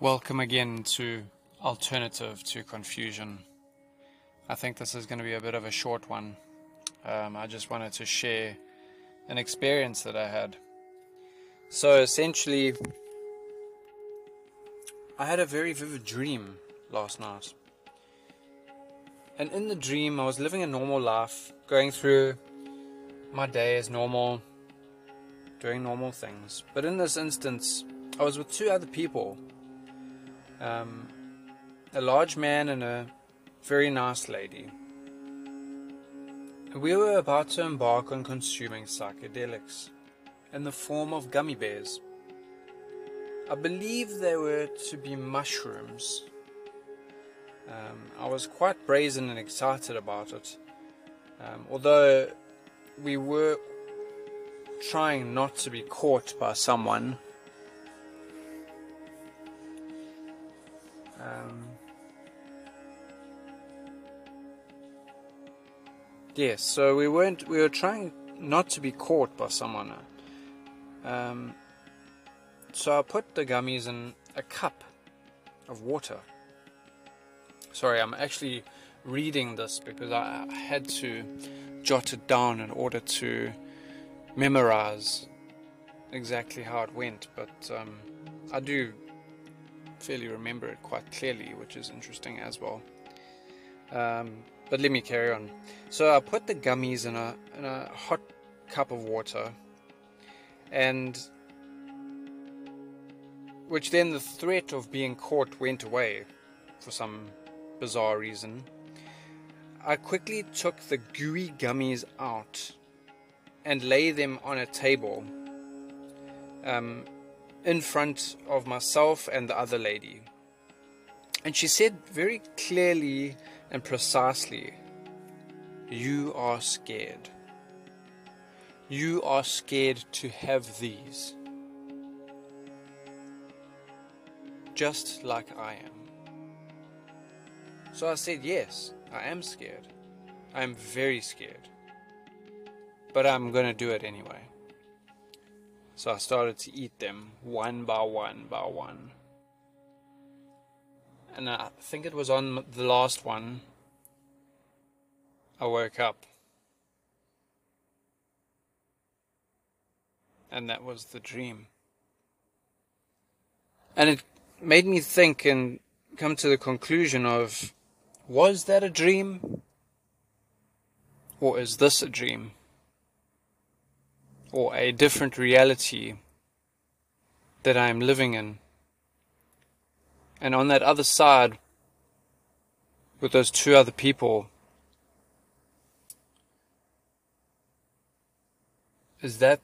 Welcome again to Alternative to Confusion. I think this is going to be a bit of a short one. Um, I just wanted to share an experience that I had. So essentially, I had a very vivid dream last night. And in the dream, I was living a normal life, going through my day as normal, doing normal things. But in this instance, I was with two other people um, a large man and a very nice lady. We were about to embark on consuming psychedelics in the form of gummy bears. I believe they were to be mushrooms. Um, I was quite brazen and excited about it, um, although we were trying not to be caught by someone yes, so we weren't. We were trying not to be caught by someone. Um, so I put the gummies in a cup of water. Sorry, I'm actually reading this because I had to jot it down in order to memorize exactly how it went. But um, I do fairly remember it quite clearly, which is interesting as well. Um, but let me carry on. So I put the gummies in a in a hot cup of water, and which then the threat of being caught went away for some bizarre reason. I quickly took the gooey gummies out and lay them on a table. Um, in front of myself and the other lady. And she said very clearly and precisely, You are scared. You are scared to have these. Just like I am. So I said, Yes, I am scared. I am very scared. But I'm going to do it anyway. So I started to eat them one by one by one. And I think it was on the last one I woke up. And that was the dream. And it made me think and come to the conclusion of was that a dream? Or is this a dream? Or a different reality that I am living in. And on that other side, with those two other people, is that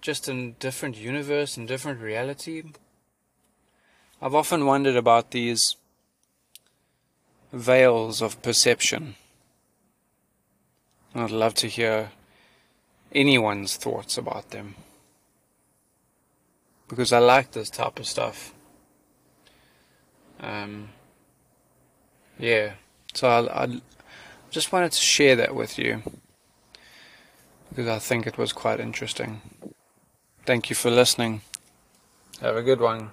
just a different universe and different reality? I've often wondered about these veils of perception. I'd love to hear anyone's thoughts about them. Because I like this type of stuff. Um, yeah, so I, I just wanted to share that with you because I think it was quite interesting. Thank you for listening. Have a good one.